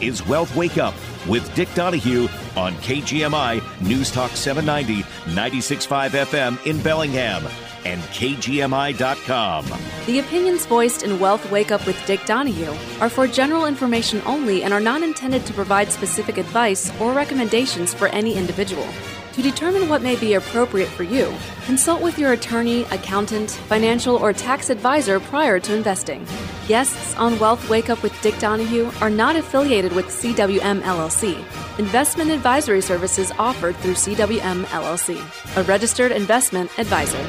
is Wealth Wake Up with Dick Donahue on KGMI News Talk 790, 96.5 FM in Bellingham and KGMI.com. The opinions voiced in Wealth Wake Up with Dick Donahue are for general information only and are not intended to provide specific advice or recommendations for any individual. To determine what may be appropriate for you, consult with your attorney, accountant, financial, or tax advisor prior to investing. Guests on Wealth Wake Up with Dick Donahue are not affiliated with CWM LLC. Investment advisory services offered through CWM LLC, a registered investment advisor.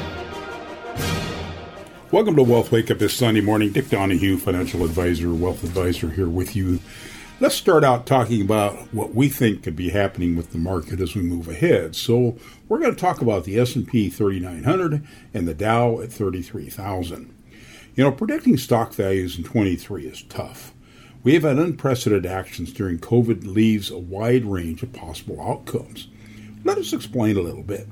Welcome to Wealth Wake Up this Sunday morning. Dick Donahue, financial advisor, wealth advisor, here with you. Let's start out talking about what we think could be happening with the market as we move ahead. So, we're going to talk about the S&P 3900 and the Dow at 33,000. You know, predicting stock values in 23 is tough. We have had unprecedented actions during COVID leaves a wide range of possible outcomes. Let us explain a little bit.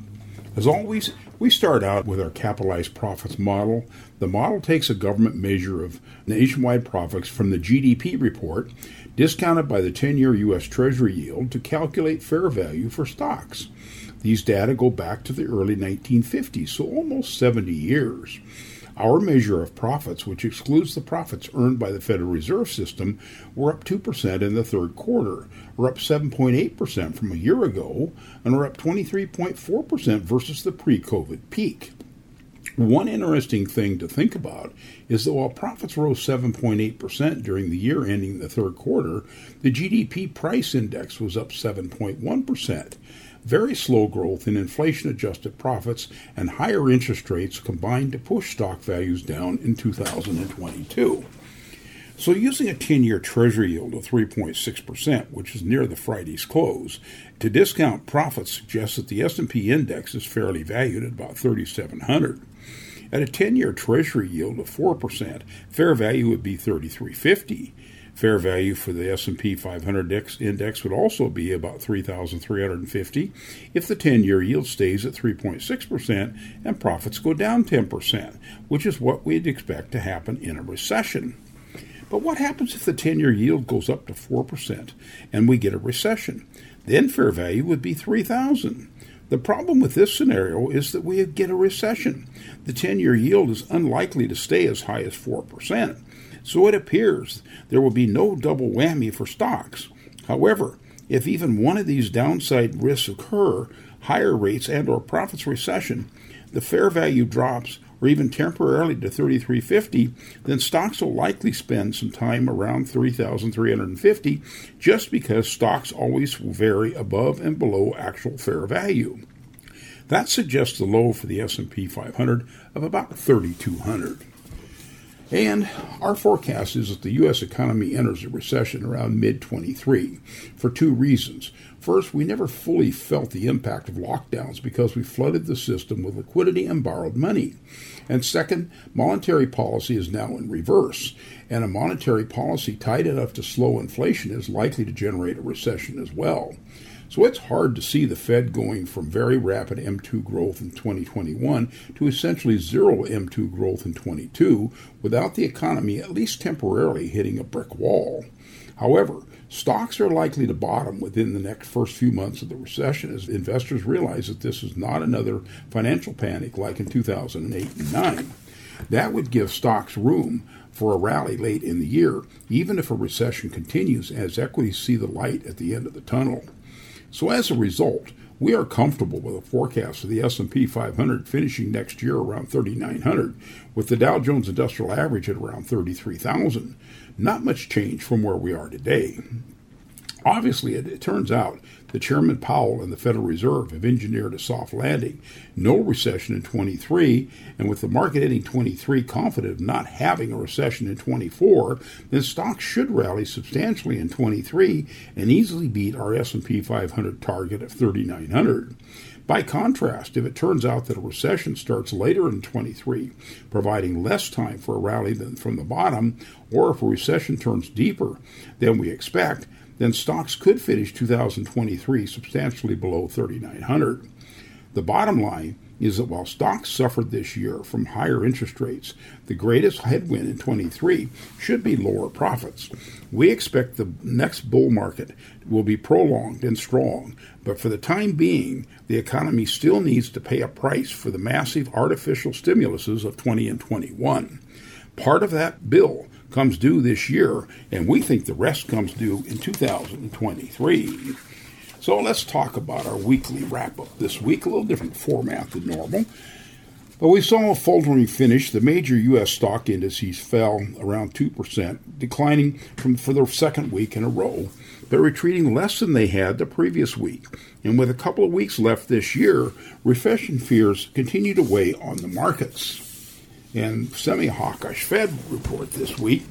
As always, we start out with our capitalized profits model. The model takes a government measure of nationwide profits from the GDP report, discounted by the 10 year U.S. Treasury yield, to calculate fair value for stocks. These data go back to the early 1950s, so almost 70 years. Our measure of profits, which excludes the profits earned by the Federal Reserve System, were up 2% in the third quarter. We're up 7.8% from a year ago, and we're up 23.4% versus the pre COVID peak. One interesting thing to think about is that while profits rose 7.8% during the year ending the third quarter, the GDP price index was up 7.1% very slow growth in inflation adjusted profits and higher interest rates combined to push stock values down in 2022. So, using a 10 year Treasury yield of 3.6%, which is near the Friday's close, to discount profits suggests that the S&P index is fairly valued at about 3,700. At a 10 year Treasury yield of 4%, fair value would be 3,350. Fair value for the S&P 500 index would also be about 3,350 if the 10-year yield stays at 3.6% and profits go down 10%, which is what we'd expect to happen in a recession. But what happens if the 10-year yield goes up to 4% and we get a recession? Then fair value would be 3,000. The problem with this scenario is that we get a recession. The 10 year yield is unlikely to stay as high as 4%. So it appears there will be no double whammy for stocks. However, if even one of these downside risks occur, higher rates and or profits recession, the fair value drops or even temporarily to 3350, then stocks will likely spend some time around 3350 just because stocks always vary above and below actual fair value. That suggests the low for the S&P 500 of about 3200. And our forecast is that the U.S. economy enters a recession around mid 23 for two reasons. First, we never fully felt the impact of lockdowns because we flooded the system with liquidity and borrowed money. And second, monetary policy is now in reverse, and a monetary policy tight enough to slow inflation is likely to generate a recession as well. So it's hard to see the Fed going from very rapid M2 growth in 2021 to essentially zero M2 growth in 22 without the economy at least temporarily hitting a brick wall. However, stocks are likely to bottom within the next first few months of the recession as investors realize that this is not another financial panic like in 2008 and 9. That would give stocks room for a rally late in the year, even if a recession continues as equities see the light at the end of the tunnel. So as a result, we are comfortable with a forecast of the S&P 500 finishing next year around 3900 with the Dow Jones Industrial Average at around 33,000. Not much change from where we are today. Obviously, it, it, turns out that Chairman Powell and the Federal Reserve have engineered a soft landing, no recession in 23, and with the market ending 23 confident of not having a recession in 24, then stocks should rally substantially in 23 and easily beat our S&P 500 target of 3900. By contrast, if it turns out that a recession starts later in 23, providing less time for a rally than from the bottom, or if a recession turns deeper than we expect, then stocks could finish 2023 substantially below 3,900. The bottom line is that while stocks suffered this year from higher interest rates, the greatest headwind in 23 should be lower profits. We expect the next bull market will be prolonged and strong, but for the time being, the economy still needs to pay a price for the massive artificial stimuluses of 20 and 21. Part of that bill comes due this year, and we think the rest comes due in 2023. So let's talk about our weekly wrap up this week. A little different format than normal. But we saw a faltering finish. The major U.S. stock indices fell around 2%, declining from, for the second week in a row, but retreating less than they had the previous week. And with a couple of weeks left this year, recession fears continue to weigh on the markets. And semi hawkish Fed report this week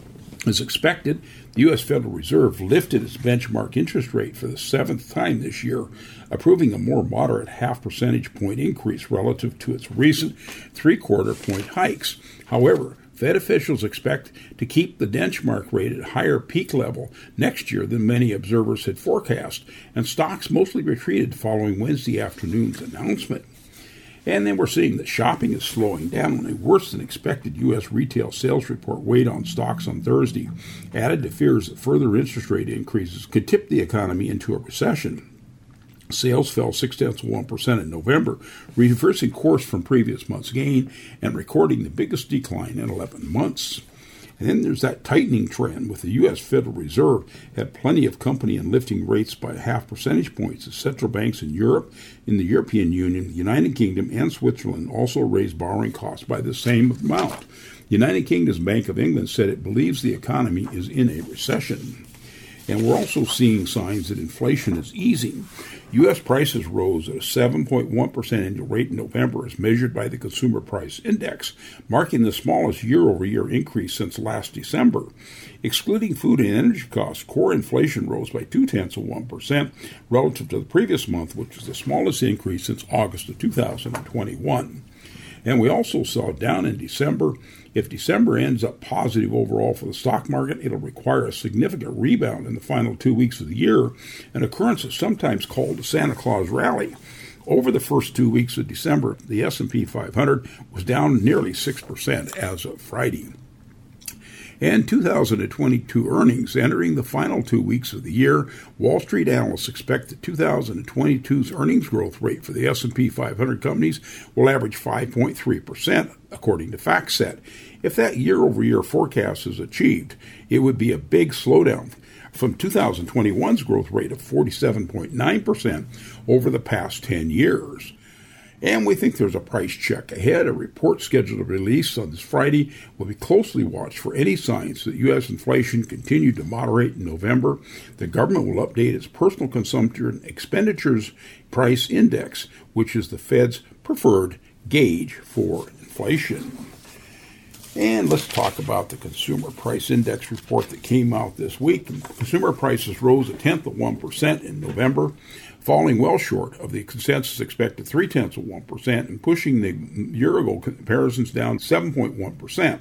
as expected, the U.S. Federal Reserve lifted its benchmark interest rate for the seventh time this year, approving a more moderate half percentage point increase relative to its recent three quarter point hikes. However, Fed officials expect to keep the benchmark rate at higher peak level next year than many observers had forecast, and stocks mostly retreated following Wednesday afternoon's announcement. And then we're seeing that shopping is slowing down. when A worse than expected U.S. retail sales report weighed on stocks on Thursday, added to fears that further interest rate increases could tip the economy into a recession. Sales fell six tenths of one percent in November, reversing course from previous month's gain and recording the biggest decline in 11 months. And then there's that tightening trend with the U.S. Federal Reserve had plenty of company in lifting rates by half percentage points as central banks in Europe, in the European Union, the United Kingdom, and Switzerland also raised borrowing costs by the same amount. The United Kingdom's Bank of England said it believes the economy is in a recession. And we're also seeing signs that inflation is easing. U.S. prices rose at a 7.1% annual rate in November as measured by the Consumer Price Index, marking the smallest year over year increase since last December. Excluding food and energy costs, core inflation rose by two tenths of 1% relative to the previous month, which was the smallest increase since August of 2021. And we also saw down in December if December ends up positive overall for the stock market, it'll require a significant rebound in the final two weeks of the year, an occurrence sometimes called the Santa Claus rally. Over the first two weeks of December, the S&P 500 was down nearly 6% as of Friday and 2022 earnings. Entering the final two weeks of the year, Wall Street analysts expect that 2022's earnings growth rate for the S&P 500 companies will average 5.3%, according to FactSet. If that year-over-year forecast is achieved, it would be a big slowdown from 2021's growth rate of 47.9% over the past 10 years. And we think there's a price check ahead. A report scheduled to release on this Friday will be closely watched for any signs that U.S. inflation continued to moderate in November. The government will update its personal consumption expenditures price index, which is the Fed's preferred gauge for inflation. And let's talk about the Consumer Price Index report that came out this week. Consumer prices rose a tenth of 1% in November falling well short of the consensus expected three tenths of 1% and pushing the year ago comparisons down 7.1%.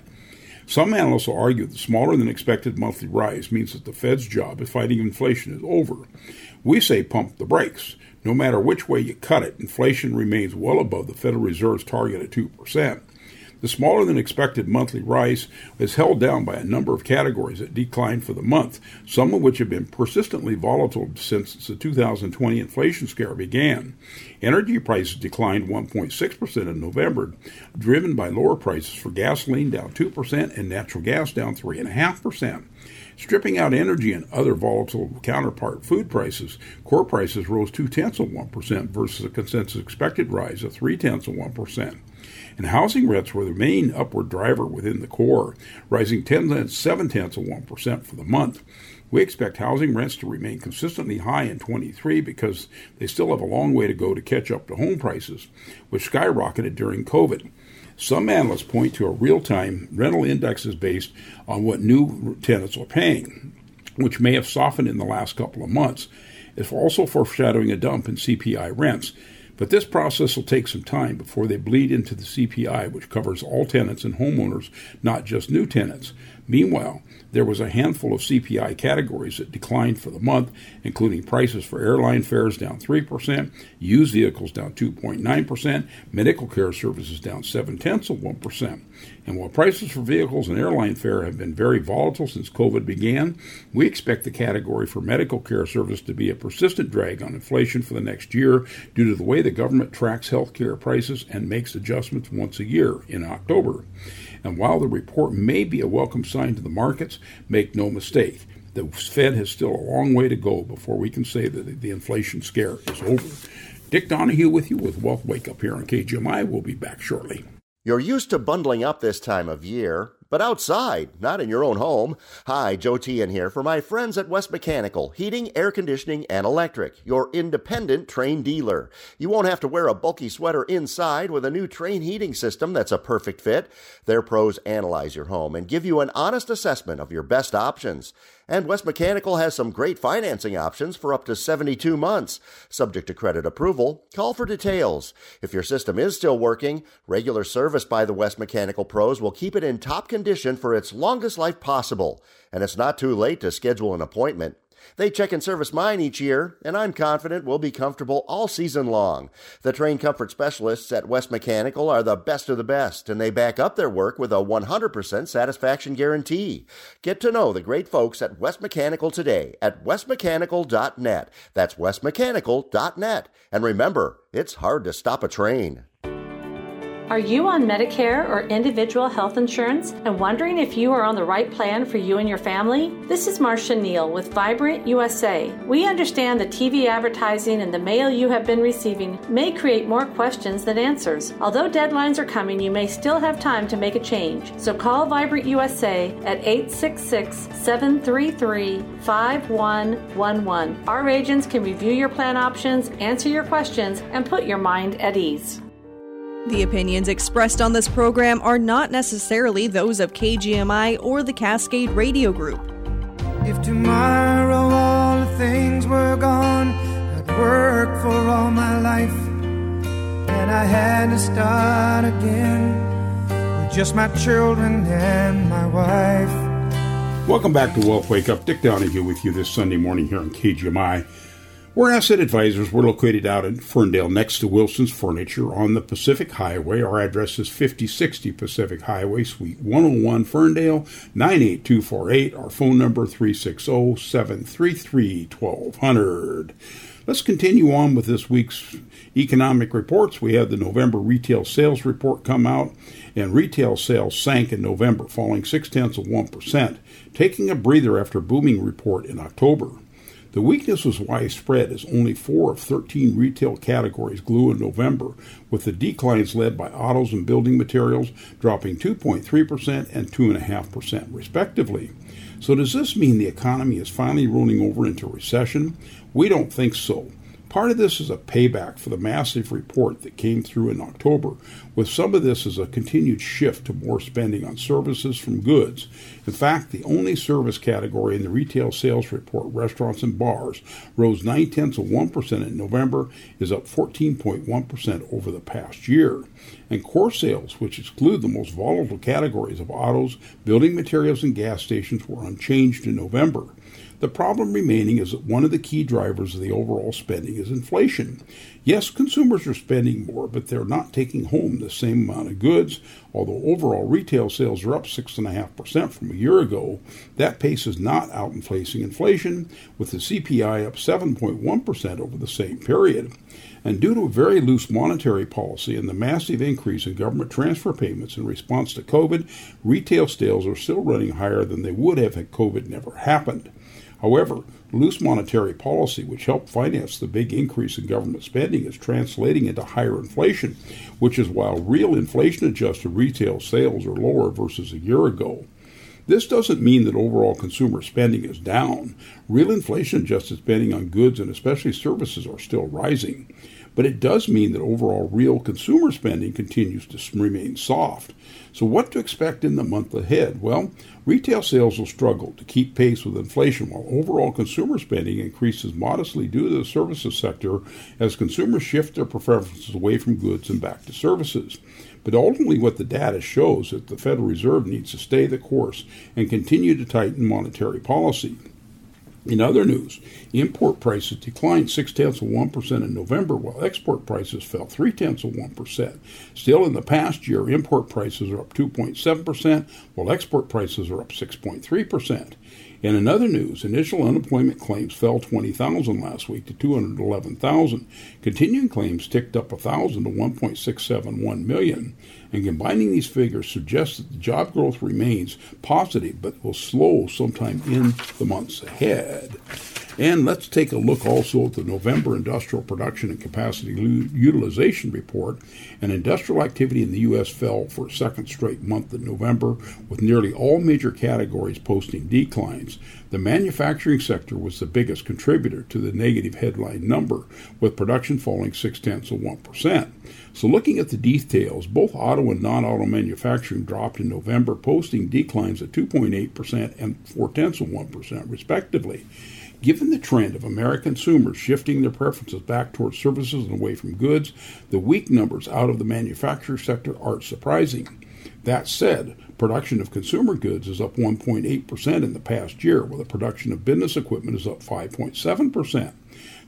Some analysts will argue the smaller than expected monthly rise means that the Fed's job of fighting inflation is over. We say pump the brakes. No matter which way you cut it, inflation remains well above the Federal Reserve's target of 2%. The smaller than expected monthly rise was held down by a number of categories that declined for the month, some of which have been persistently volatile since the 2020 inflation scare began. Energy prices declined 1.6% in November, driven by lower prices for gasoline down 2% and natural gas down 3.5%. Stripping out energy and other volatile counterpart food prices, core prices rose two tenths of 1% versus a consensus expected rise of three tenths of 1% and housing rents were the main upward driver within the core, rising 10 7 tenths of 1% for the month. We expect housing rents to remain consistently high in 23 because they still have a long way to go to catch up to home prices, which skyrocketed during COVID. Some analysts point to a real time rental indexes based on what new tenants are paying, which may have softened in the last couple of months. It's also foreshadowing a dump in CPI rents. But this process will take some time before they bleed into the CPI, which covers all tenants and homeowners, not just new tenants. Meanwhile, there was a handful of CPI categories that declined for the month, including prices for airline fares down 3%, used vehicles down 2.9%, medical care services down 7 tenths of 1%. And while prices for vehicles and airline fare have been very volatile since COVID began, we expect the category for medical care service to be a persistent drag on inflation for the next year due to the way the government tracks health care prices and makes adjustments once a year in October. And while the report may be a welcome sign to the markets, make no mistake, the Fed has still a long way to go before we can say that the inflation scare is over. Dick Donahue with you with Wealth Wake Up here on KGMI. We'll be back shortly. You're used to bundling up this time of year, but outside, not in your own home. Hi, Joe Tian here for my friends at West Mechanical, Heating, Air Conditioning, and Electric, your independent Trane dealer. You won't have to wear a bulky sweater inside with a new Trane heating system that's a perfect fit. Their pros analyze your home and give you an honest assessment of your best options. And West Mechanical has some great financing options for up to 72 months. Subject to credit approval, call for details. If your system is still working, regular service by the West Mechanical pros will keep it in top condition for its longest life possible. And it's not too late to schedule an appointment. They check and service mine each year, and I'm confident we'll be comfortable all season long. The Trane comfort specialists at West Mechanical are the best of the best, and they back up their work with a 100% satisfaction guarantee. Get to know the great folks at West Mechanical today at westmechanical.net. That's westmechanical.net. And remember, it's hard to stop a Trane. Are you on Medicare or individual health insurance and wondering if you are on the right plan for you and your family? This is Marcia Neal with Vibrant USA. We understand the TV advertising and the mail you have been receiving may create more questions than answers. Although deadlines are coming, you may still have time to make a change. So call Vibrant USA at 866 733 5111. Our agents can review your plan options, answer your questions, and put your mind at ease. The opinions expressed on this program are not necessarily those of KGMI or the Cascade Radio Group. If tomorrow all the things were gone, I'd work for all my life, and I had to start again with just my children and my wife. Welcome back to Wealth Wake Up. Dick Donahue with you this Sunday morning here on KGMI. We're asset advisors. We're located out in Ferndale next to Wilson's Furniture on the Pacific Highway. Our address is 5060 Pacific Highway, Suite 101, Ferndale, 98248. Our phone number 360 733 1200. Let's continue on with this week's economic reports. We had the November retail sales report come out, and retail sales sank in November, falling six tenths of 1%, taking a breather after a booming report in October. The weakness was widespread as only four of 13 retail categories grew in November, with the declines led by autos and building materials dropping 2.3% and 2.5%, respectively. So, does this mean the economy is finally rolling over into recession? We don't think so. Part of this is a payback for the massive report that came through in October, with some of this as a continued shift to more spending on services from goods. In fact, the only service category in the retail sales report, restaurants and bars, rose 9 tenths of 1% in November, is up 14.1% over the past year. And core sales, which exclude the most volatile categories of autos, building materials, and gas stations, were unchanged in November. The problem remaining is that one of the key drivers of the overall spending is inflation. Yes, consumers are spending more, but they're not taking home the same amount of goods. Although overall retail sales are up 6.5% from a year ago, that pace is not outpacing inflation, with the CPI up 7.1% over the same period. And due to a very loose monetary policy and the massive increase in government transfer payments in response to COVID, retail sales are still running higher than they would have had COVID never happened. However, loose monetary policy, which helped finance the big increase in government spending, is translating into higher inflation, which is while real inflation adjusted retail sales are lower versus a year ago. This doesn't mean that overall consumer spending is down. Real inflation adjusted spending on goods and especially services are still rising. but it does mean that overall real consumer spending continues to remain soft. So, what to expect in the month ahead? Well, retail sales will struggle to keep pace with inflation, while overall consumer spending increases modestly due to the services sector as consumers shift their preferences away from goods and back to services. But ultimately, what the data shows is that the Federal Reserve needs to stay the course and continue to tighten monetary policy. In other news, import prices declined six tenths of 1% in November, while export prices fell three tenths of 1%. Still, in the past year, import prices are up 2.7%, while export prices are up 6.3%. In other news, initial unemployment claims fell 20,000 last week to 211,000. Continuing claims ticked up 1,000 to 1.671 million. And combining these figures suggests that the job growth remains positive but will slow sometime in the months ahead. And let's take a look also at the November Industrial Production and Capacity Utilization Report. And industrial activity in the U.S. fell for a second straight month in November, with nearly all major categories posting declines. The manufacturing sector was the biggest contributor to the negative headline number, with production falling six tenths of 1%. So, looking at the details, both auto and non auto manufacturing dropped in November, posting declines of 2.8% and 4 tenths of 1%, respectively. Given the trend of American consumers shifting their preferences back towards services and away from goods, the weak numbers out of the manufacturing sector aren't surprising. That said, production of consumer goods is up 1.8% in the past year, while the production of business equipment is up 5.7%.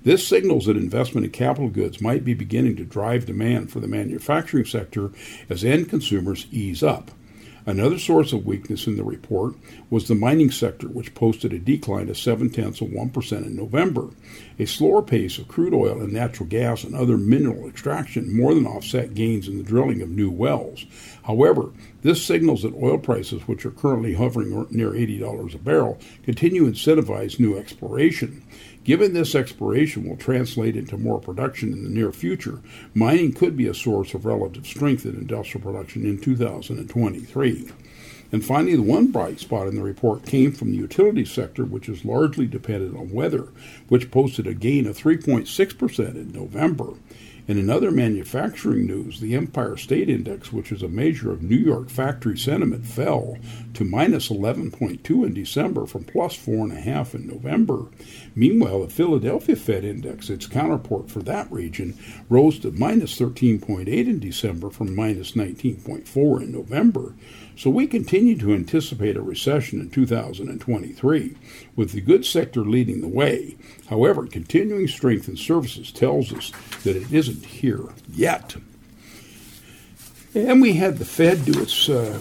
This signals that investment in capital goods might be beginning to drive demand for the manufacturing sector as end consumers ease up. Another source of weakness in the report was the mining sector, which posted a decline of 7 tenths of 1% in November. A slower pace of crude oil and natural gas and other mineral extraction more than offset gains in the drilling of new wells. However, this signals that oil prices, which are currently hovering near $80 a barrel, continue to incentivize new exploration. Given this exploration will translate into more production in the near future, mining could be a source of relative strength in industrial production in 2023. And finally, the one bright spot in the report came from the utility sector, which is largely dependent on weather, which posted a gain of 3.6% in November. And in other manufacturing news, the Empire State Index, which is a measure of New York factory sentiment, fell to minus 11.2 in December from plus 4.5 in November. Meanwhile, the Philadelphia Fed Index, its counterpart for that region, rose to minus 13.8 in December from minus 19.4 in November. So we continue to anticipate a recession in 2023, with the goods sector leading the way. However, continuing strength in services tells us that it isn't here yet. And we had the Fed do its uh,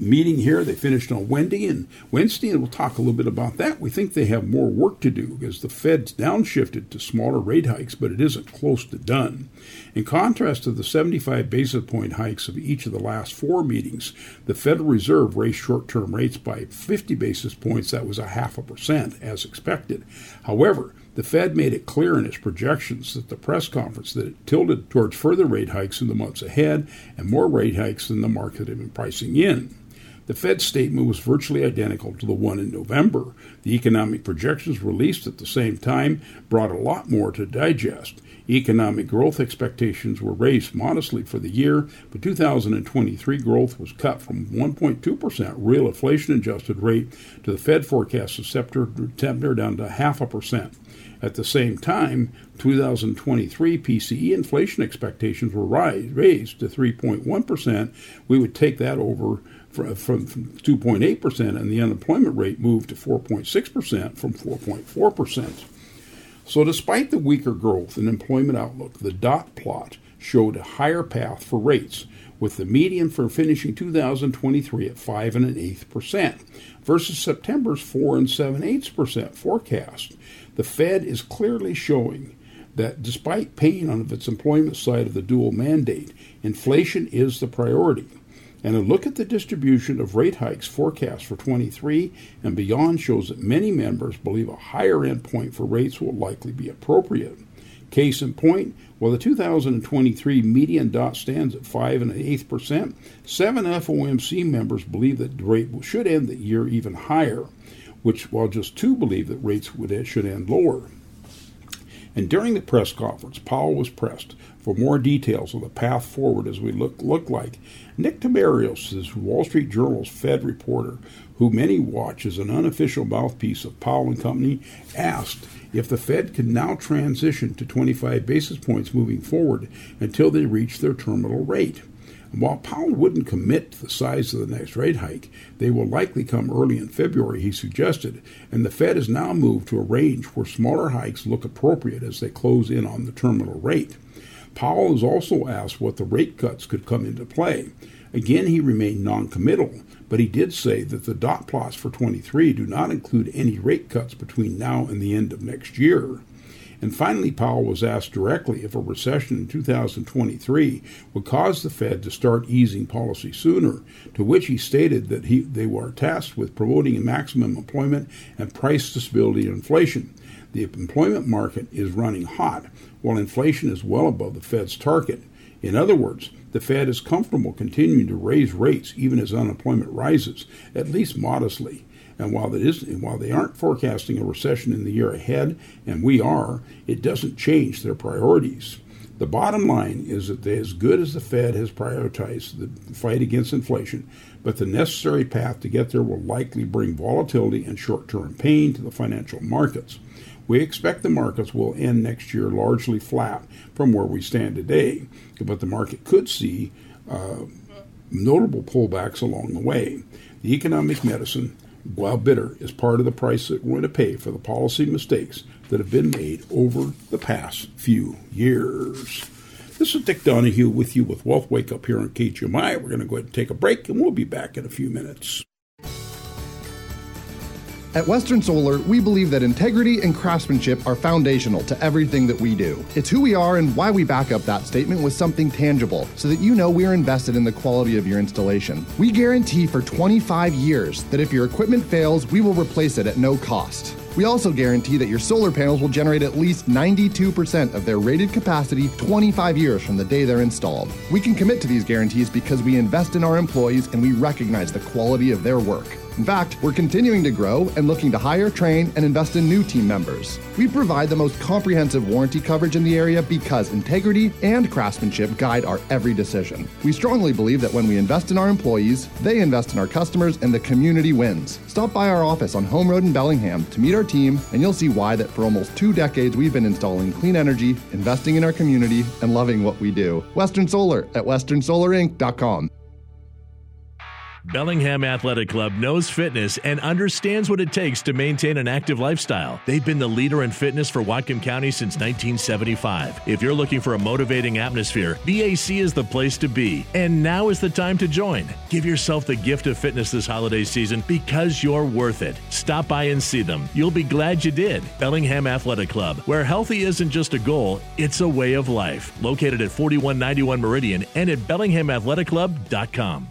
meeting here. They finished on Wednesday, and Wednesday, and we'll talk a little bit about that. We think they have more work to do because the Fed's downshifted to smaller rate hikes, but it isn't close to done. In contrast to the 75 basis point hikes of each of the last four meetings, the Federal Reserve raised short term rates by 50 basis points. That was a half a percent, as expected. However, the Fed made it clear in its projections at the press conference that it tilted towards further rate hikes in the months ahead and more rate hikes than the market had been pricing in. The Fed statement was virtually identical to the one in November. The economic projections released at the same time brought a lot more to digest. Economic growth expectations were raised modestly for the year, but 2023 growth was cut from 1.2% real inflation adjusted rate to the Fed forecast of September down to half a percent. At the same time, 2023 PCE inflation expectations were raised to 3.1%. We would take that over from, from, from 2.8%, and the unemployment rate moved to 4.6% from 4.4%. So, despite the weaker growth and employment outlook, the dot plot showed a higher path for rates, with the median for finishing 2023 at 5 and an eighth percent versus September's 4 and 7 eighths percent forecast. The Fed is clearly showing that despite pain on its employment side of the dual mandate, inflation is the priority. And a look at the distribution of rate hikes forecast for 23 and beyond shows that many members believe a higher endpoint for rates will likely be appropriate. Case in point, while the 2023 median dot stands at 5 and an eighth percent, seven FOMC members believe that the rate should end the year even higher, which while just two believe that rates would, should end lower. And during the press conference, Powell was pressed for more details of the path forward as we look, look like. Nick Timiraos is Wall Street Journal's Fed reporter, who many watch as an unofficial mouthpiece of Powell and Company, asked if the Fed could now transition to 25 basis points moving forward until they reach their terminal rate. While Powell wouldn't commit to the size of the next rate hike, they will likely come early in February, he suggested, and the Fed has now moved to a range where smaller hikes look appropriate as they close in on the terminal rate. Powell has also asked what the rate cuts could come into play. Again, he remained noncommittal, but he did say that the dot plots for 23 do not include any rate cuts between now and the end of next year. And finally, Powell was asked directly if a recession in 2023 would cause the Fed to start easing policy sooner, to which he stated that he, they were tasked with promoting maximum employment and price stability and inflation. The employment market is running hot, while inflation is well above the Fed's target. In other words, the Fed is comfortable continuing to raise rates even as unemployment rises, at least modestly. And while, it is, while they aren't forecasting a recession in the year ahead, and we are, it doesn't change their priorities. The bottom line is that as good as the Fed has prioritized the fight against inflation, but the necessary path to get there will likely bring volatility and short term pain to the financial markets. We expect the markets will end next year largely flat from where we stand today, but the market could see uh, notable pullbacks along the way. The economic medicine, while bitter, is part of the price that we're going to pay for the policy mistakes that have been made over the past few years. This is Dick Donahue with you with Wealth Wake Up here on KGMI. We're going to go ahead and take a break, and we'll be back in a few minutes. At Western Solar, we believe that integrity and craftsmanship are foundational to everything that we do. It's who we are and why we back up that statement with something tangible so that you know we are invested in the quality of your installation. We guarantee for 25 years that if your equipment fails, we will replace it at no cost. We also guarantee that your solar panels will generate at least 92% of their rated capacity 25 years from the day they're installed. We can commit to these guarantees because we invest in our employees and we recognize the quality of their work. In fact, we're continuing to grow and looking to hire, train, and invest in new team members. We provide the most comprehensive warranty coverage in the area because integrity and craftsmanship guide our every decision. We strongly believe that when we invest in our employees, they invest in our customers and the community wins. Stop by our office on Home Road in Bellingham to meet our team, and you'll see why that for almost two decades we've been installing clean energy, investing in our community, and loving what we do. Western Solar at westernsolarinc.com. Bellingham Athletic Club knows fitness and understands what it takes to maintain an active lifestyle. They've been the leader in fitness for Whatcom County since 1975. If you're looking for a motivating atmosphere, BAC is the place to be. And now is the time to join. Give yourself the gift of fitness this holiday season because you're worth it. Stop by and see them. You'll be glad you did. Bellingham Athletic Club, where healthy isn't just a goal, it's a way of life. Located at 4191 Meridian and at bellinghamathleticlub.com.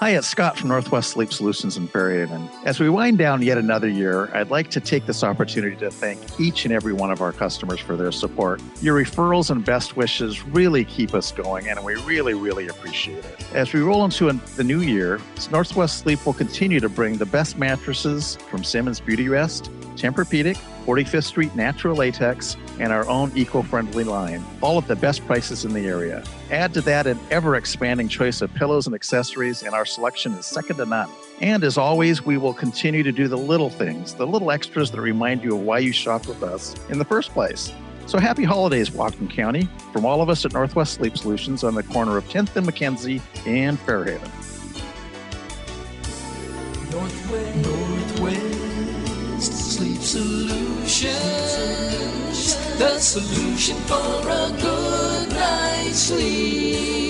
Hi, it's Scott from Northwest Sleep Solutions in Fairhaven. As we wind down yet another year, I'd like to take this opportunity to thank each and every one of our customers for their support. Your referrals and best wishes really keep us going, and we really, really appreciate it. As we roll into the new year, Northwest Sleep will continue to bring the best mattresses from Simmons Beauty Rest, Tempur-Pedic, 45th Street Natural Latex, and our own eco friendly line, all at the best prices in the area. Add to that an ever expanding choice of pillows and accessories, and our selection is second to none. And as always, we will continue to do the little things, the little extras that remind you of why you shopped with us in the first place. So happy holidays, Whatcom County, from all of us at Northwest Sleep Solutions on the corner of 10th and McKenzie and Fairhaven. Solutions the solution for a good night's sleep.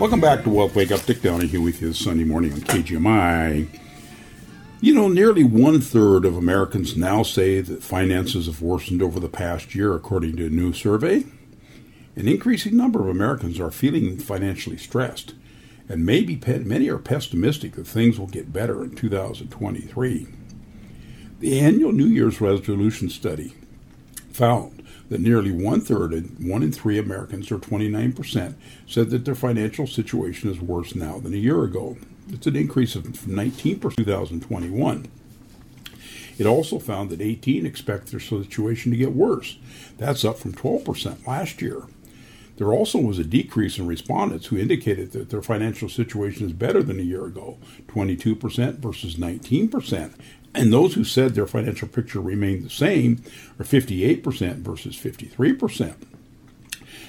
Welcome back to Wealth Wake Up. Dick Donahue with you this Sunday morning on KGMI. You know, nearly one third of Americans now say that finances have worsened over the past year, according to a new survey. An increasing number of Americans are feeling financially stressed, and maybe pe- many are pessimistic that things will get better in 2023. The annual New Year's resolution study found that nearly one third, one in three Americans, or 29%, said that their financial situation is worse now than a year ago. It's an increase of 19% in 2021. It also found that 18 expect their situation to get worse. That's up from 12% last year. There also was a decrease in respondents who indicated that their financial situation is better than a year ago, 22% versus 19%. And those who said their financial picture remained the same are 58% versus 53%.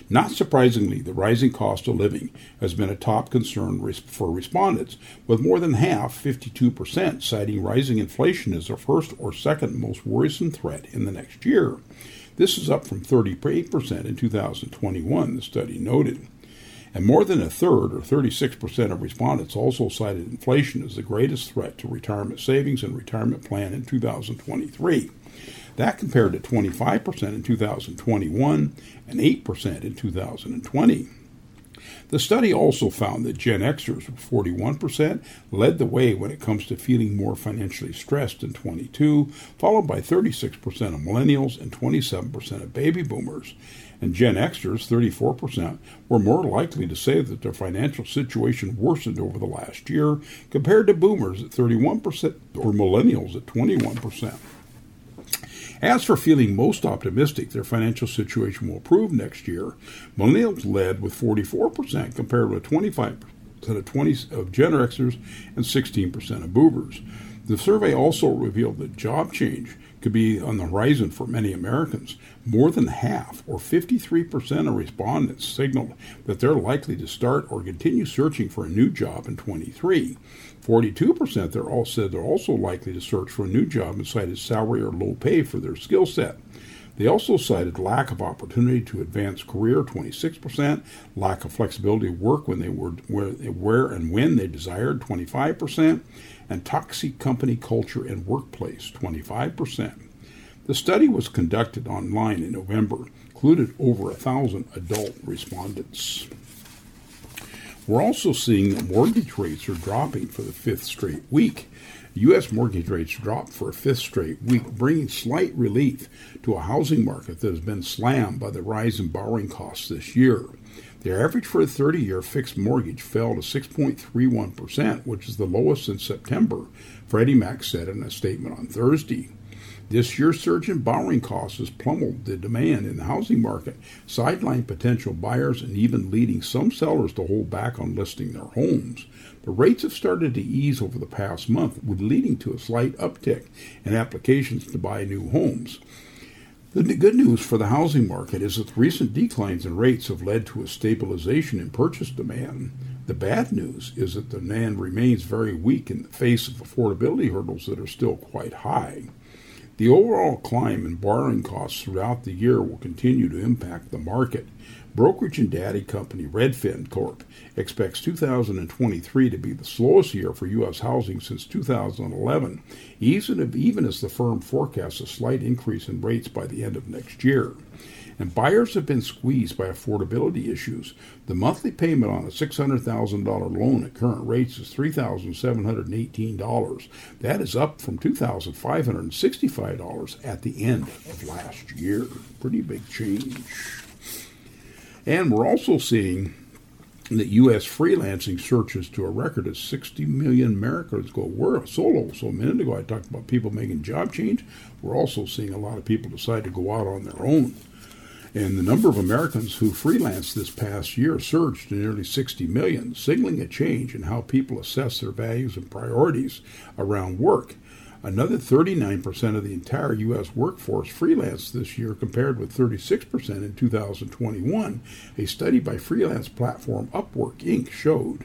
Not surprisingly, the rising cost of living has been a top concern for respondents, with more than half, 52%, citing rising inflation as their first or second most worrisome threat in the next year. This is up from 38% in 2021, the study noted. And more than a third, or 36% of respondents, also cited inflation as the greatest threat to retirement savings and retirement plan in 2023. That compared to 25% in 2021 and 8% in 2020. The study also found that Gen Xers, 41%, led the way when it comes to feeling more financially stressed in 22, followed by 36% of millennials and 27% of baby boomers. And Gen Xers, 34%, were more likely to say that their financial situation worsened over the last year, compared to boomers at 31% or millennials at 21%. As for feeling most optimistic their financial situation will improve next year, millennials led with 44% compared with 25% of 20 of Gen Xers and 16% of boomers. The survey also revealed that job change could be on the horizon for many Americans. More than half, or 53% of respondents, signaled that they're likely to start or continue searching for a new job in 23. 42% they're all said they're also likely to search for a new job and cited salary or low pay for their skill set. They also cited lack of opportunity to advance career, 26%, lack of flexibility of work when they were where and when they desired, 25%, and toxic company culture and workplace, 25%. The study was conducted online in November, included over a thousand adult respondents. We're also seeing that mortgage rates are dropping for the fifth straight week. U.S. mortgage rates dropped for a fifth straight week, bringing slight relief to a housing market that has been slammed by the rise in borrowing costs this year. The average for a 30 year fixed mortgage fell to 6.31%, which is the lowest since September, Freddie Mac said in a statement on Thursday. This year's surge in borrowing costs has pummeled the demand in the housing market, sidelining potential buyers and even leading some sellers to hold back on listing their homes. The rates have started to ease over the past month, with leading to a slight uptick in applications to buy new homes. The good news for the housing market is that recent declines in rates have led to a stabilization in purchase demand. The bad news is that the demand remains very weak in the face of affordability hurdles that are still quite high. The overall climb in borrowing costs throughout the year will continue to impact the market. Brokerage and data company Redfin Corp expects 2023 to be the slowest year for U.S. housing since 2011, even, if, even as the firm forecasts a slight increase in rates by the end of next year and buyers have been squeezed by affordability issues. The monthly payment on a $600,000 loan at current rates is $3,718. That is up from $2,565 at the end of last year. Pretty big change. And we're also seeing that U.S. freelancing searches to a record of 60 million Americans go. We're a solo. So a minute ago I talked about people making job change. We're also seeing a lot of people decide to go out on their own. And the number of Americans who freelanced this past year surged to nearly 60 million, signaling a change in how people assess their values and priorities around work. Another 39% of the entire U.S. workforce freelanced this year, compared with 36% in 2021. A study by freelance platform Upwork Inc. showed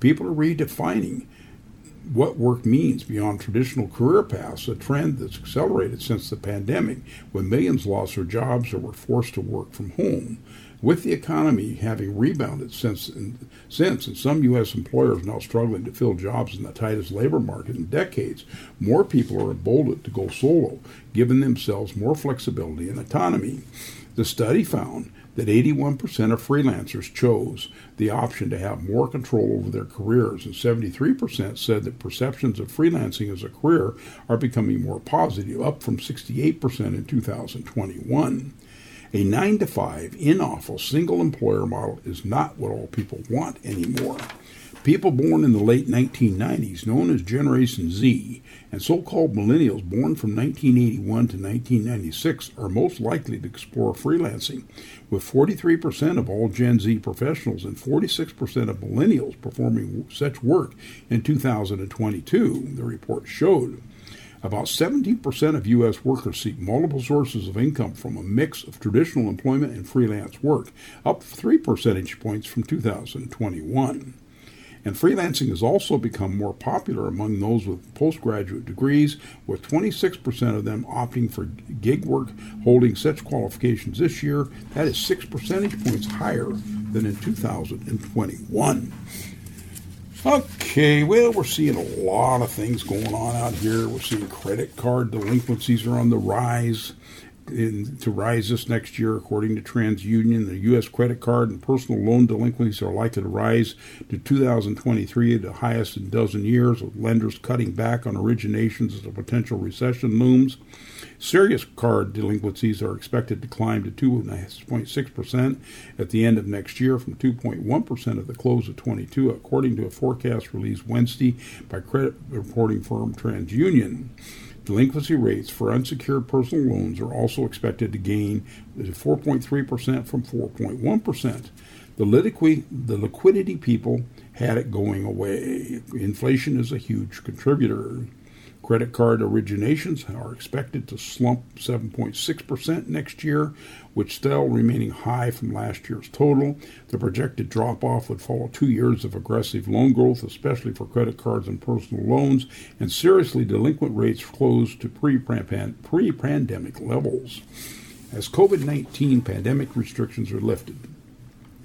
people are redefining what work means beyond traditional career paths, a trend that's accelerated since the pandemic when millions lost their jobs or were forced to work from home. With the economy having rebounded since, and, since, and some U.S. employers now struggling to fill jobs in the tightest labor market in decades, more people are emboldened to go solo, giving themselves more flexibility and autonomy. The study found that 81% of freelancers chose the option to have more control over their careers, and 73% said that perceptions of freelancing as a career are becoming more positive, up from 68% in 2021. A 9 to 5 in office single employer model is not what all people want anymore. People born in the late 1990s, known as Generation Z, and so called millennials born from 1981 to 1996 are most likely to explore freelancing, with 43% of all Gen Z professionals and 46% of millennials performing such work in 2022, the report showed. About 17% of U.S. workers seek multiple sources of income from a mix of traditional employment and freelance work, up 3 percentage points from 2021. And freelancing has also become more popular among those with postgraduate degrees, with 26% of them opting for gig work holding such qualifications this year. That is 6 percentage points higher than in 2021. Okay, well, we're seeing a lot of things going on out here. We're seeing credit card delinquencies are on the rise in, to rise this next year, according to TransUnion. The U.S. credit card and personal loan delinquencies are likely to rise to 2023, the highest in a dozen years, with lenders cutting back on originations as a potential recession looms. Serious card delinquencies are expected to climb to 2.6% at the end of next year from 2.1% at the close of 22, according to a forecast released Wednesday by credit reporting firm TransUnion. Delinquency rates for unsecured personal loans are also expected to gain 4.3% from 4.1%. The, the liquidity people had it going away. Inflation is a huge contributor. Credit card originations are expected to slump 7.6% next year, which still remaining high from last year's total. The projected drop off would follow two years of aggressive loan growth, especially for credit cards and personal loans, and seriously delinquent rates close to pre pandemic levels. As COVID 19 pandemic restrictions are lifted,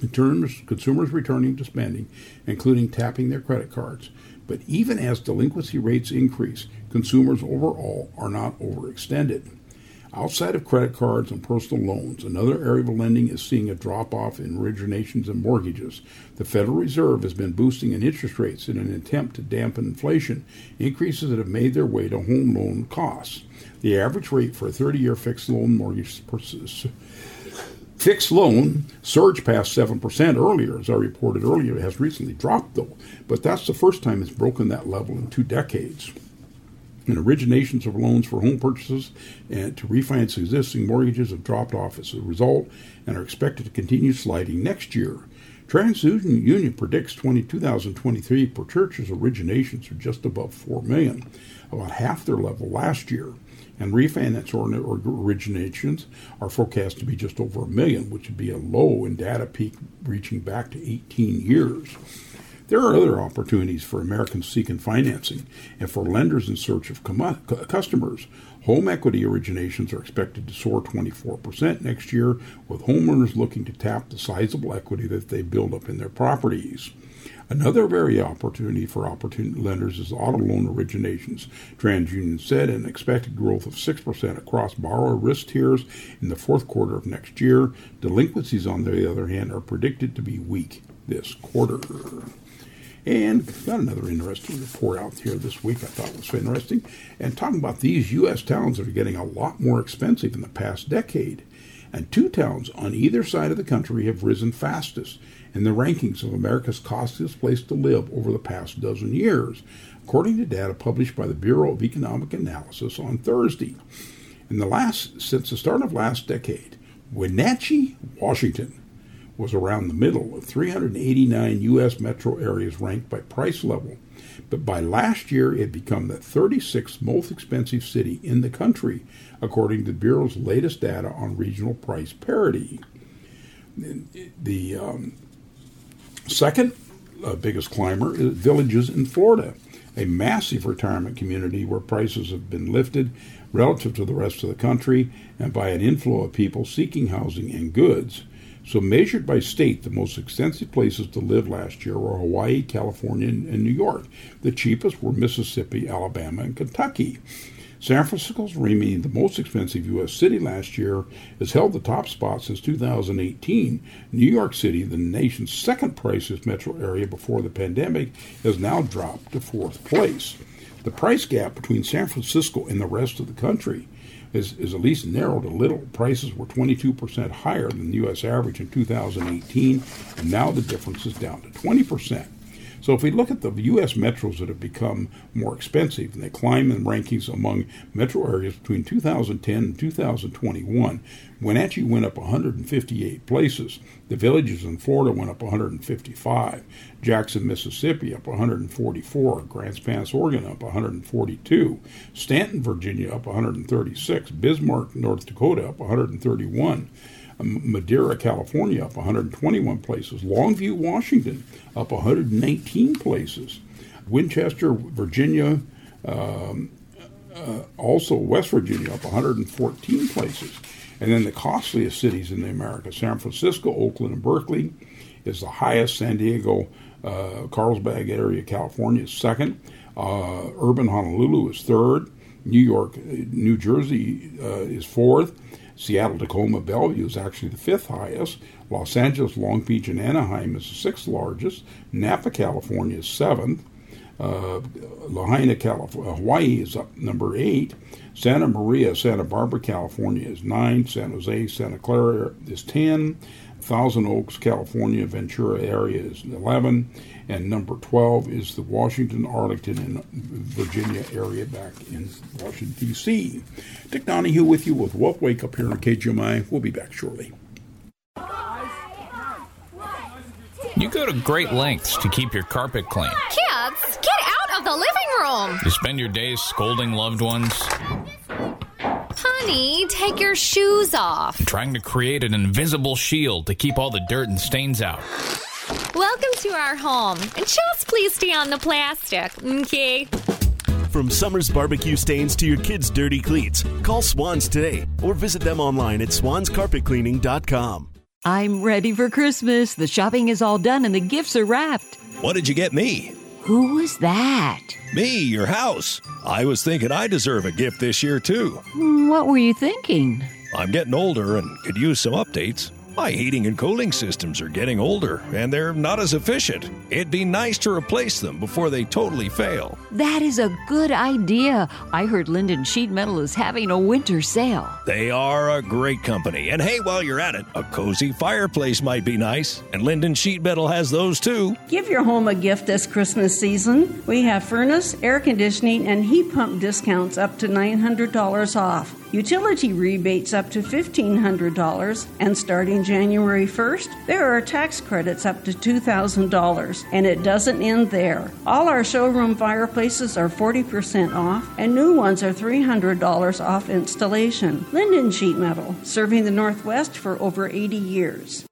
in terms consumers returning to spending, including tapping their credit cards. But even as delinquency rates increase, consumers overall are not overextended. Outside of credit cards and personal loans, another area of lending is seeing a drop off in originations and mortgages. The Federal Reserve has been boosting in interest rates in an attempt to dampen inflation, increases that have made their way to home loan costs. The average rate for a 30 year fixed loan mortgage Fixed loan surged past 7% earlier, as I reported earlier. It has recently dropped, though, but that's the first time it's broken that level in two decades. And originations of loans for home purchases and to refinance existing mortgages have dropped off as a result and are expected to continue sliding next year. TransUnion Union predicts 20, 2023 per churches originations are just above 4 million, about half their level last year and refinance or originations are forecast to be just over a million, which would be a low in data peak reaching back to 18 years. There are other opportunities for Americans seeking financing and for lenders in search of com- customers. Home equity originations are expected to soar 24% next year, with homeowners looking to tap the sizable equity that they build up in their properties. Another very opportunity for opportunity lenders is auto loan originations. TransUnion said an expected growth of 6% across borrower risk tiers in the fourth quarter of next year. Delinquencies, on the other hand, are predicted to be weak this quarter. And got another interesting report out here this week I thought was interesting. And talking about these U.S. towns that are getting a lot more expensive in the past decade. And two towns on either side of the country have risen fastest in the rankings of America's costliest place to live over the past dozen years, according to data published by the Bureau of Economic Analysis on Thursday. In the last since the start of last decade, Wenatchee, Washington, was around the middle of 389 U.S. metro areas ranked by price level. But by last year, it had become the 36th most expensive city in the country, according to the Bureau's latest data on regional price parity. The um, Second uh, biggest climber is villages in Florida, a massive retirement community where prices have been lifted relative to the rest of the country and by an inflow of people seeking housing and goods. So, measured by state, the most expensive places to live last year were Hawaii, California, and New York. The cheapest were Mississippi, Alabama, and Kentucky. San Francisco's remaining the most expensive U.S. city last year has held the top spot since 2018. New York City, the nation's second priciest metro area before the pandemic, has now dropped to fourth place. The price gap between San Francisco and the rest of the country is, is at least narrowed a little. Prices were 22% higher than the U.S. average in 2018, and now the difference is down to 20%. So if we look at the U.S. metros that have become more expensive and they climb in rankings among metro areas between 2010 and 2021, Wenatchee went up 158 places. The villages in Florida went up 155. Jackson, Mississippi up 144. Grants Pass, Oregon up 142. Staunton, Virginia up 136. Bismarck, North Dakota up 131. Madera, California, up 121 places. Longview, Washington, up 119 places. Winchester, Virginia, um, uh, also West Virginia, up 114 places. And then the costliest cities in the America, San Francisco, Oakland, and Berkeley, is the highest. San Diego, uh, Carlsbad area, California is second. Uh, urban Honolulu is third. New York, New Jersey uh, is fourth. Seattle, Tacoma, Bellevue is actually the fifth highest. Los Angeles, Long Beach, and Anaheim is the sixth largest. Napa, California is seventh. Uh, Lahaina, California, Hawaii is up number eight. Santa Maria, Santa Barbara, California is nine. San Jose, Santa Clara is ten. Thousand Oaks, California, Ventura area is 11, and number 12 is the Washington, Arlington, and Virginia area back in Washington, D.C. Dick Donahue with you with Wealth Wake up here on KGMI. We'll be back shortly. You go to great lengths to keep your carpet clean. Kids, get out of the living room! You spend your days scolding loved ones. Honey, take your shoes off. Trying to create an invisible shield to keep all the dirt and stains out. Welcome to our home. And just please stay on the plastic, okay? From summer's barbecue stains to your kids' dirty cleats, call Swans today or visit them online at swanscarpetcleaning.com. I'm ready for Christmas. The shopping is all done and the gifts are wrapped. What did you get me? Who was that? Me, your house. I was thinking I deserve a gift this year, too. Hmm, what were you thinking? I'm getting older and could use some updates. My heating and cooling systems are getting older and they're not as efficient. It'd be nice to replace them before they totally fail. That is a good idea. I heard Linden Sheet Metal is having a winter sale. They are a great company. And hey, while you're at it, a cozy fireplace might be nice. And Linden Sheet Metal has those too. Give your home a gift this Christmas season. We have furnace, air conditioning, and heat pump discounts up to $900 off utility rebates up to $1,500, and starting January 1st, there are tax credits up to $2,000, and it doesn't end there. All our showroom fireplaces are 40% off, and new ones are $300 off installation. Linden Sheet Metal, serving the Northwest for over 80 years.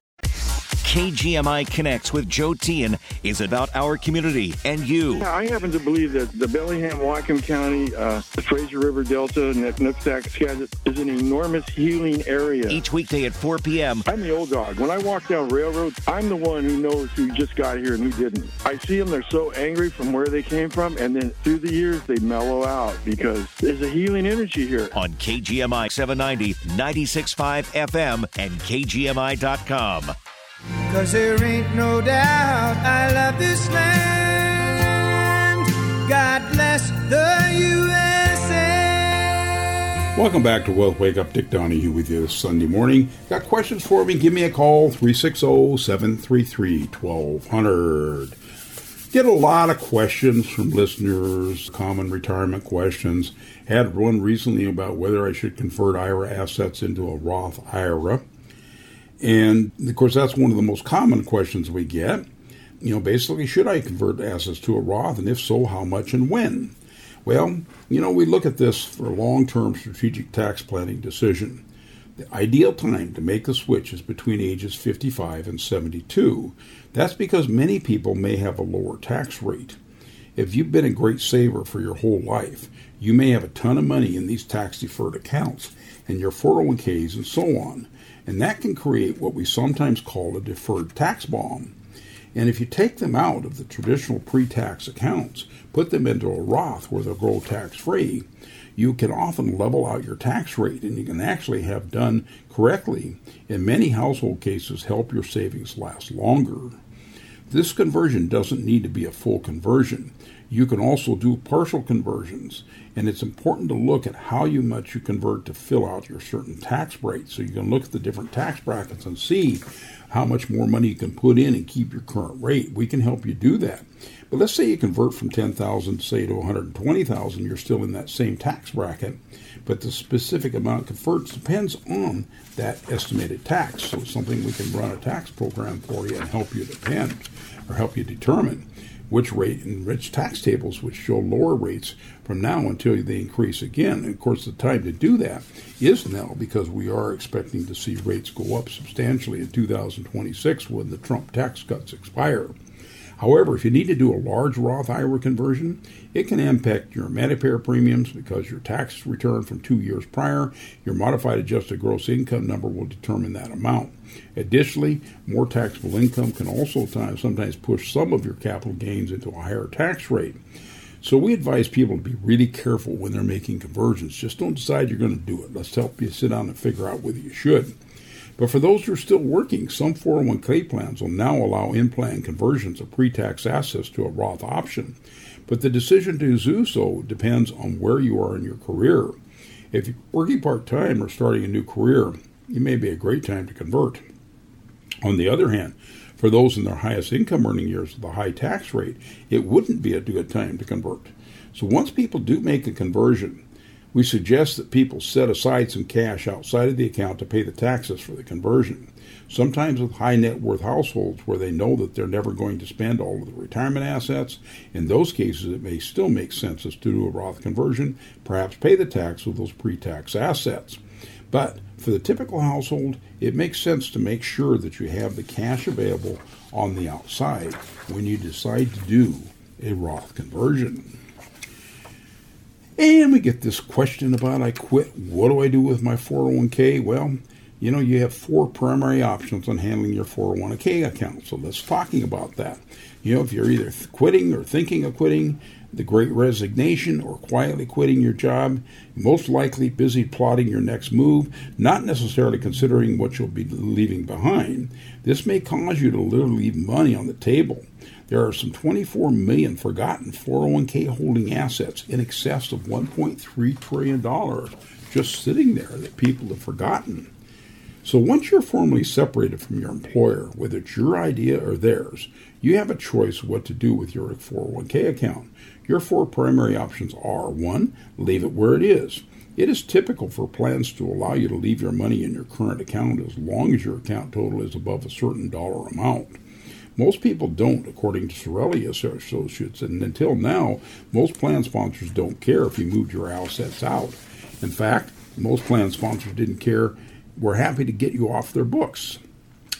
KGMI Connects with Joe Tian is about our community and you. I happen to believe that the Bellingham, Whatcom County, uh, the Fraser River Delta, and Nooksack Skagit is an enormous healing area. Each weekday at 4 p.m. I'm the old dog. When I walk down railroad, I'm the one who knows who just got here and who didn't. I see them, they're so angry from where they came from, and then through the years, they mellow out because there's a healing energy here. On KGMI 790, 96.5 FM, and KGMI.com. Cause there ain't no doubt I love this land. God bless the USA. Welcome back to Wealth Wake Up. Dick Donahue with you this Sunday morning. Got questions for me? Give me a call 360 733 1200. Get a lot of questions from listeners, common retirement questions. Had one recently about whether I should convert IRA assets into a Roth IRA. And of course, that's one of the most common questions we get. You know, basically, should I convert assets to a Roth? And if so, how much and when? Well, you know, we look at this for a long term strategic tax planning decision. The ideal time to make the switch is between ages 55 and 72. That's because many people may have a lower tax rate. If you've been a great saver for your whole life, you may have a ton of money in these tax deferred accounts and your 401ks and so on And that can create what we sometimes call a deferred tax bomb. And if you take them out of the traditional pre tax accounts, put them into a Roth where they'll grow tax free, you can often level out your tax rate and you can actually have done correctly in many household cases help your savings last longer. This conversion doesn't need to be a full conversion. You can also do partial conversions, and it's important to look at how much you convert to fill out your certain tax rate. So you can look at the different tax brackets and see how much more money you can put in and keep your current rate. We can help you do that. But let's say you convert from 10,000 say to 120,000, you're still in that same tax bracket, but the specific amount converts depends on that estimated tax. So it's something we can run a tax program for you and help you depend or help you determine which rate in rich tax tables which show lower rates from now until they increase again. And of course, the time to do that is now because we are expecting to see rates go up substantially in 2026 when the Trump tax cuts expire. However, if you need to do a large Roth IRA conversion, it can impact your Medicare premiums because your tax return from two years prior, your modified adjusted gross income number will determine that amount. Additionally, more taxable income can also sometimes push some of your capital gains into a higher tax rate. So we advise people to be really careful when they're making conversions. Just don't decide you're going to do it. Let's help you sit down and figure out whether you should. But for those who are still working, some 401k plans will now allow in plan conversions of pre tax assets to a Roth option. But the decision to do so depends on where you are in your career. If you're working part time or starting a new career, it may be a great time to convert. On the other hand, for those in their highest income earning years with a high tax rate, it wouldn't be a good time to convert. So once people do make a conversion, we suggest that people set aside some cash outside of the account to pay the taxes for the conversion. Sometimes with high net worth households where they know that they're never going to spend all of the retirement assets, in those cases it may still make sense to do a Roth conversion, perhaps pay the tax with those pre tax assets. But for the typical household, it makes sense to make sure that you have the cash available on the outside when you decide to do a Roth conversion. And we get this question about I quit. What do I do with my 401k? Well, you know, you have four primary options on handling your 401k account. So let's talking about that. You know, if you're either quitting or thinking of quitting, the great resignation, or quietly quitting your job, most likely busy plotting your next move, not necessarily considering what you'll be leaving behind. This may cause you to literally leave money on the table. There are some 24 million forgotten 401k holding assets in excess of 1.3 trillion dollars just sitting there that people have forgotten. So once you're formally separated from your employer, whether it's your idea or theirs, you have a choice what to do with your 401k account. Your four primary options are 1. Leave it where it is. It is typical for plans to allow you to leave your money in your current account as long as your account total is above a certain dollar amount. Most people don't, according to Cerulli Associates, and until now, most plan sponsors don't care if you moved your assets out. In fact, most plan sponsors didn't care, were happy to get you off their books.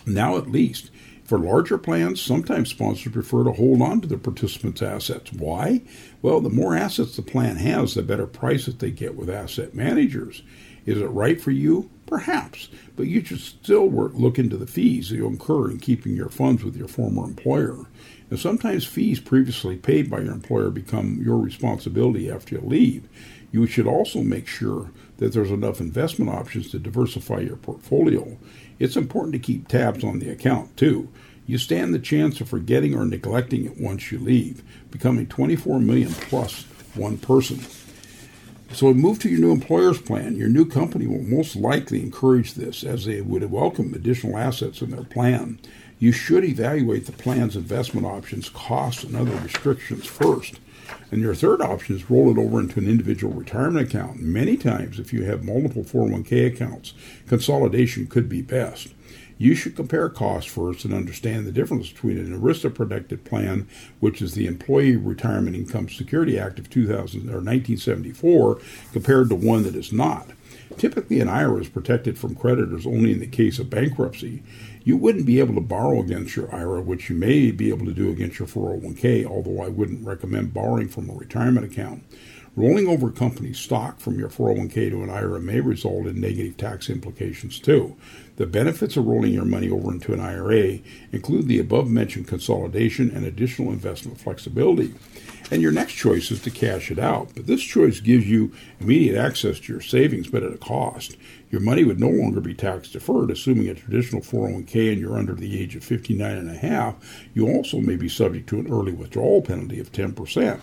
Now, at least, for larger plans, sometimes sponsors prefer to hold on to the participants' assets. Why? Well, the more assets the plan has, the better price that they get with asset managers. Is it right for you? Perhaps, but you should still work, look into the fees you incur in keeping your funds with your former employer. And sometimes fees previously paid by your employer become your responsibility after you leave. You should also make sure that there's enough investment options to diversify your portfolio. It's important to keep tabs on the account, too. You stand the chance of forgetting or neglecting it once you leave, becoming 24 million plus one person. So move to your new employer's plan. Your new company will most likely encourage this as they would welcome additional assets in their plan. You should evaluate the plan's investment options, costs, and other restrictions first. And your third option is roll it over into an individual retirement account. Many times, if you have multiple 401k accounts, consolidation could be best. You should compare costs first and understand the difference between an ERISA protected plan, which is the Employee Retirement Income Security Act of 2000 or 1974, compared to one that is not. Typically, an IRA is protected from creditors only in the case of bankruptcy. You wouldn't be able to borrow against your IRA, which you may be able to do against your 401k, although I wouldn't recommend borrowing from a retirement account. Rolling over company stock from your 401k to an IRA may result in negative tax implications too. The benefits of rolling your money over into an IRA include the above mentioned consolidation and additional investment flexibility. And your next choice is to cash it out. But this choice gives you immediate access to your savings, but at a cost. Your money would no longer be tax deferred, assuming a traditional 401k and you're under the age of 59 and a half. You also may be subject to an early withdrawal penalty of 10%.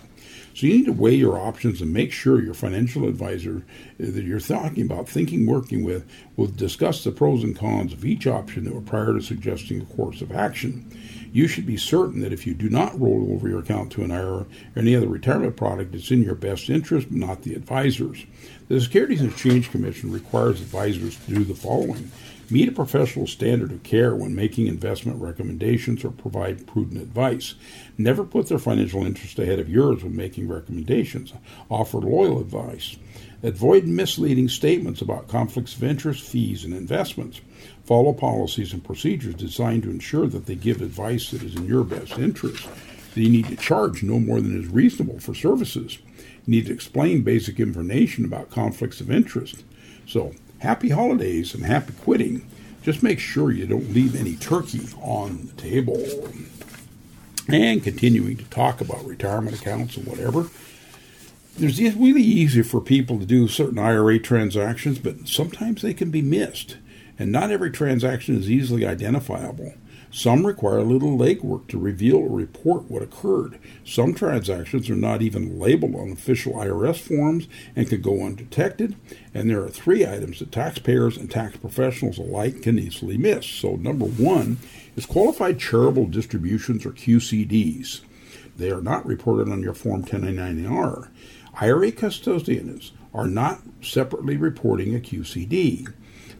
So you need to weigh your options and make sure your financial advisor uh, that you're talking about, thinking, working with, will discuss the pros and cons of each option prior to suggesting a course of action. You should be certain that if you do not roll over your account to an IRA or any other retirement product, it's in your best interest, not the advisor's. The Securities and Exchange Commission requires advisors to do the following meet a professional standard of care when making investment recommendations or provide prudent advice. Never put their financial interest ahead of yours when making recommendations. Offer loyal advice. Avoid misleading statements about conflicts of interest, fees, and investments. Follow policies and procedures designed to ensure that they give advice that is in your best interest. They need to charge no more than is reasonable for services. Need to explain basic information about conflicts of interest. So, happy holidays and happy quitting. Just make sure you don't leave any turkey on the table. And continuing to talk about retirement accounts and whatever. There's it's really easy for people to do certain IRA transactions, but sometimes they can be missed. And not every transaction is easily identifiable. Some require a little legwork to reveal or report what occurred. Some transactions are not even labeled on official IRS forms and can go undetected. And there are three items that taxpayers and tax professionals alike can easily miss. So, number one is qualified charitable distributions or QCDs. They are not reported on your Form 1099-R. IRA custodians are not separately reporting a QCD.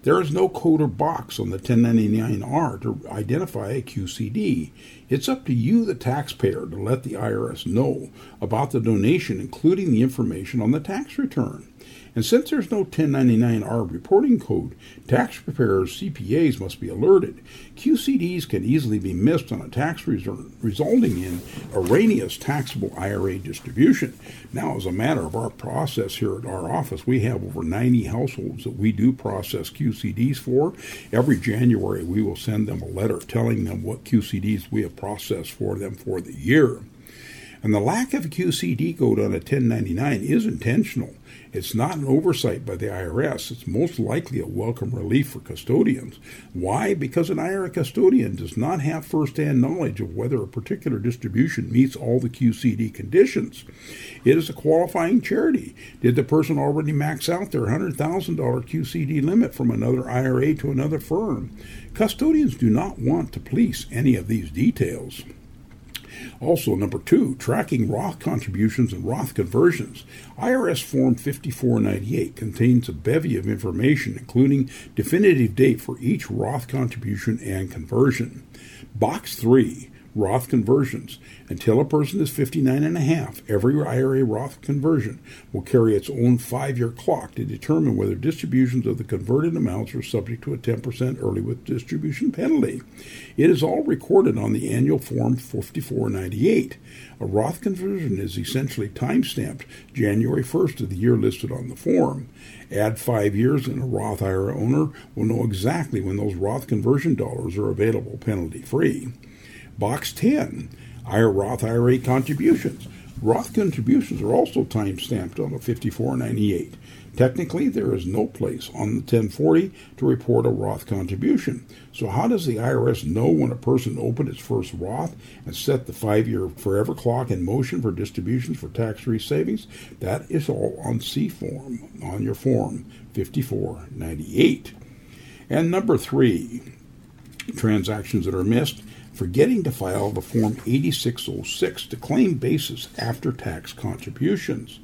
There is no code or box on the 1099R to identify a QCD. It's up to you, the taxpayer, to let the IRS know about the donation, including the information on the tax return. And since there's no 1099R reporting code, tax preparers, CPAs must be alerted. QCDs can easily be missed on a tax return, resulting in erroneous taxable IRA distribution. Now, as a matter of our process here at our office, we have over 90 households that we do process QCDs for. Every January, we will send them a letter telling them what QCDs we have processed for them for the year. And the lack of a QCD code on a 1099 is intentional. It's not an oversight by the IRS. It's most likely a welcome relief for custodians. Why? Because an IRA custodian does not have first-hand knowledge of whether a particular distribution meets all the QCD conditions. It is a qualifying charity. Did the person already max out their $100,000 QCD limit from another IRA to another firm? Custodians do not want to police any of these details. Also, number two, tracking Roth contributions and Roth conversions. IRS Form 5498 contains a bevy of information, including definitive date for each Roth contribution and conversion. Box 3 Roth conversions. Until a person is 59 and a half, every IRA Roth conversion will carry its own five year clock to determine whether distributions of the converted amounts are subject to a 10% early with distribution penalty. It is all recorded on the annual Form 5498. A Roth conversion is essentially time stamped January 1st of the year listed on the form. Add five years, and a Roth IRA owner will know exactly when those Roth conversion dollars are available penalty free. Box 10, IRA Roth IRA contributions. Roth contributions are also time stamped on a 5498. Technically, there is no place on the 1040 to report a Roth contribution. So, how does the IRS know when a person opened its first Roth and set the five year forever clock in motion for distributions for tax free savings? That is all on C form, on your form 5498. And number three, transactions that are missed forgetting to file the Form 8606 to claim basis after tax contributions.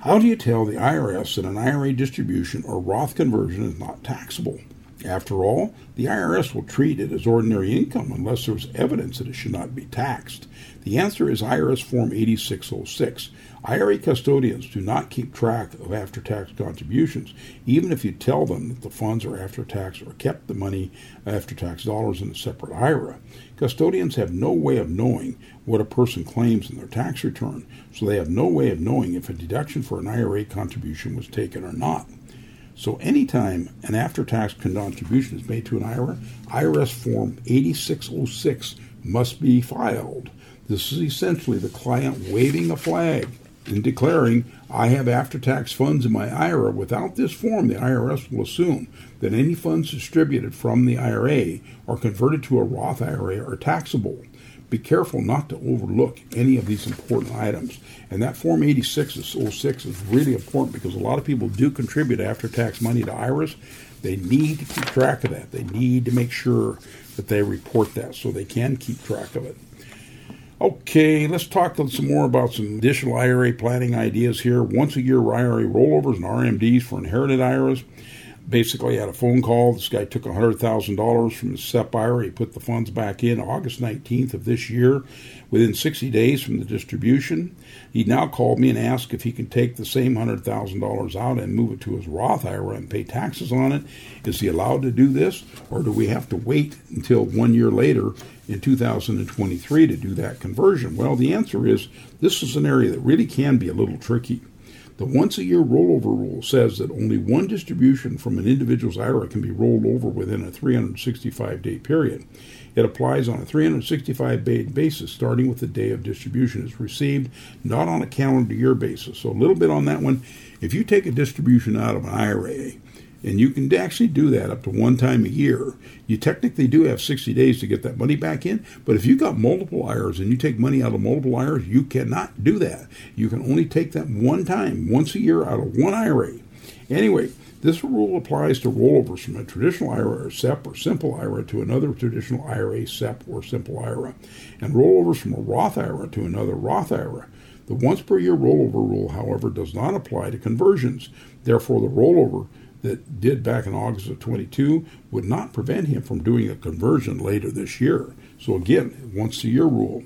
How do you tell the IRS that an IRA distribution or Roth conversion is not taxable? After all, the IRS will treat it as ordinary income unless there's evidence that it should not be taxed. The answer is IRS Form 8606. IRA custodians do not keep track of after tax contributions, even if you tell them that the funds are after tax or kept the money after tax dollars in a separate IRA. Custodians have no way of knowing what a person claims in their tax return, so they have no way of knowing if a deduction for an IRA contribution was taken or not. So, anytime an after tax contribution is made to an IRA, IRS Form 8606 must be filed. This is essentially the client waving a flag and declaring, I have after tax funds in my IRA. Without this form, the IRS will assume that any funds distributed from the IRA or converted to a Roth IRA are taxable. Be careful not to overlook any of these important items. And that Form 8606 is really important because a lot of people do contribute after tax money to IRAs. They need to keep track of that. They need to make sure that they report that so they can keep track of it. Okay, let's talk some more about some additional IRA planning ideas here. Once a year IRA rollovers and RMDs for inherited IRAs basically had a phone call. This guy took $100,000 from his SEP IRA. He put the funds back in August 19th of this year. Within 60 days from the distribution, he now called me and asked if he can take the same $100,000 out and move it to his Roth IRA and pay taxes on it. Is he allowed to do this, or do we have to wait until one year later in 2023 to do that conversion? Well, the answer is this is an area that really can be a little tricky. The once a year rollover rule says that only one distribution from an individual's IRA can be rolled over within a 365 day period. It applies on a 365 day basis, starting with the day of distribution is received, not on a calendar year basis. So, a little bit on that one. If you take a distribution out of an IRA, and you can actually do that up to one time a year. You technically do have 60 days to get that money back in, but if you've got multiple IRAs and you take money out of multiple IRAs, you cannot do that. You can only take that one time, once a year, out of one IRA. Anyway, this rule applies to rollovers from a traditional IRA or SEP or simple IRA to another traditional IRA, SEP, or simple IRA, and rollovers from a Roth IRA to another Roth IRA. The once per year rollover rule, however, does not apply to conversions. Therefore, the rollover that did back in August of 22 would not prevent him from doing a conversion later this year. So again, once a year rule.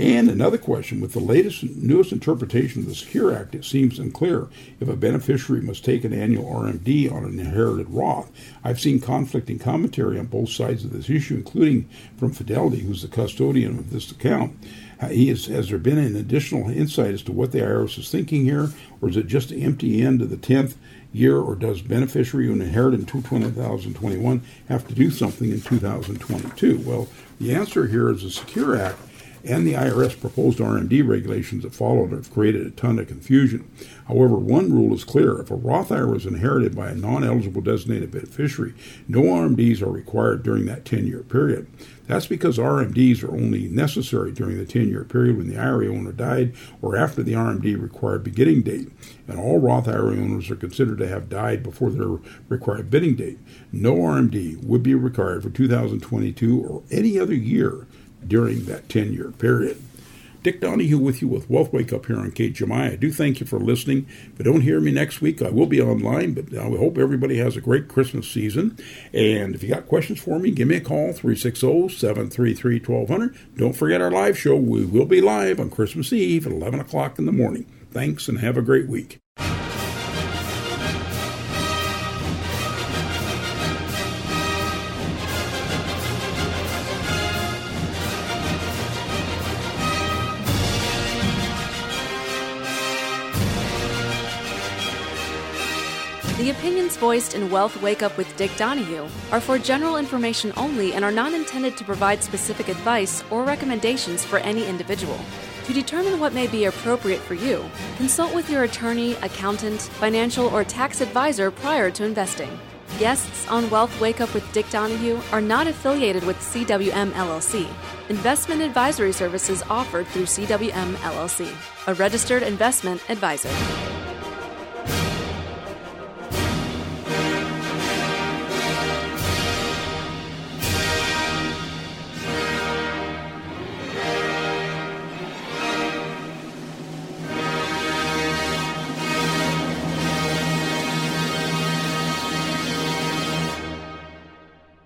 And another question with the latest newest interpretation of the Secure Act, it seems unclear if a beneficiary must take an annual RMD on an inherited Roth. I've seen conflicting commentary on both sides of this issue, including from Fidelity, who's the custodian of this account. Uh, he is, has there been an additional insight as to what the IRS is thinking here, or is it just the empty end of the 10th year, or does beneficiary who inherited in 2021 have to do something in 2022? Well, the answer here is the Secure Act and the IRS proposed RMD regulations that followed have created a ton of confusion. However, one rule is clear. If a Roth IRA is inherited by a non eligible designated beneficiary, no RMDs are required during that 10 year period. That's because RMDs are only necessary during the 10 year period when the IRA owner died or after the RMD required beginning date. And all Roth IRA owners are considered to have died before their required beginning date. No RMD would be required for 2022 or any other year during that 10 year period. Dick Donahue with you with Wealth Wake Up here on KGMI. I do thank you for listening. If you don't hear me next week, I will be online, but I hope everybody has a great Christmas season. And if you got questions for me, give me a call, 360-733-1200. Don't forget our live show. We will be live on Christmas Eve at 11 o'clock in the morning. Thanks and have a great week. Opinions voiced in Wealth Wake Up with Dick Donahue are for general information only and are not intended to provide specific advice or recommendations for any individual. To determine what may be appropriate for you, consult with your attorney, accountant, financial, or tax advisor prior to investing. Guests on Wealth Wake Up with Dick Donahue are not affiliated with CWM LLC. Investment advisory services offered through CWM LLC, a registered investment advisor.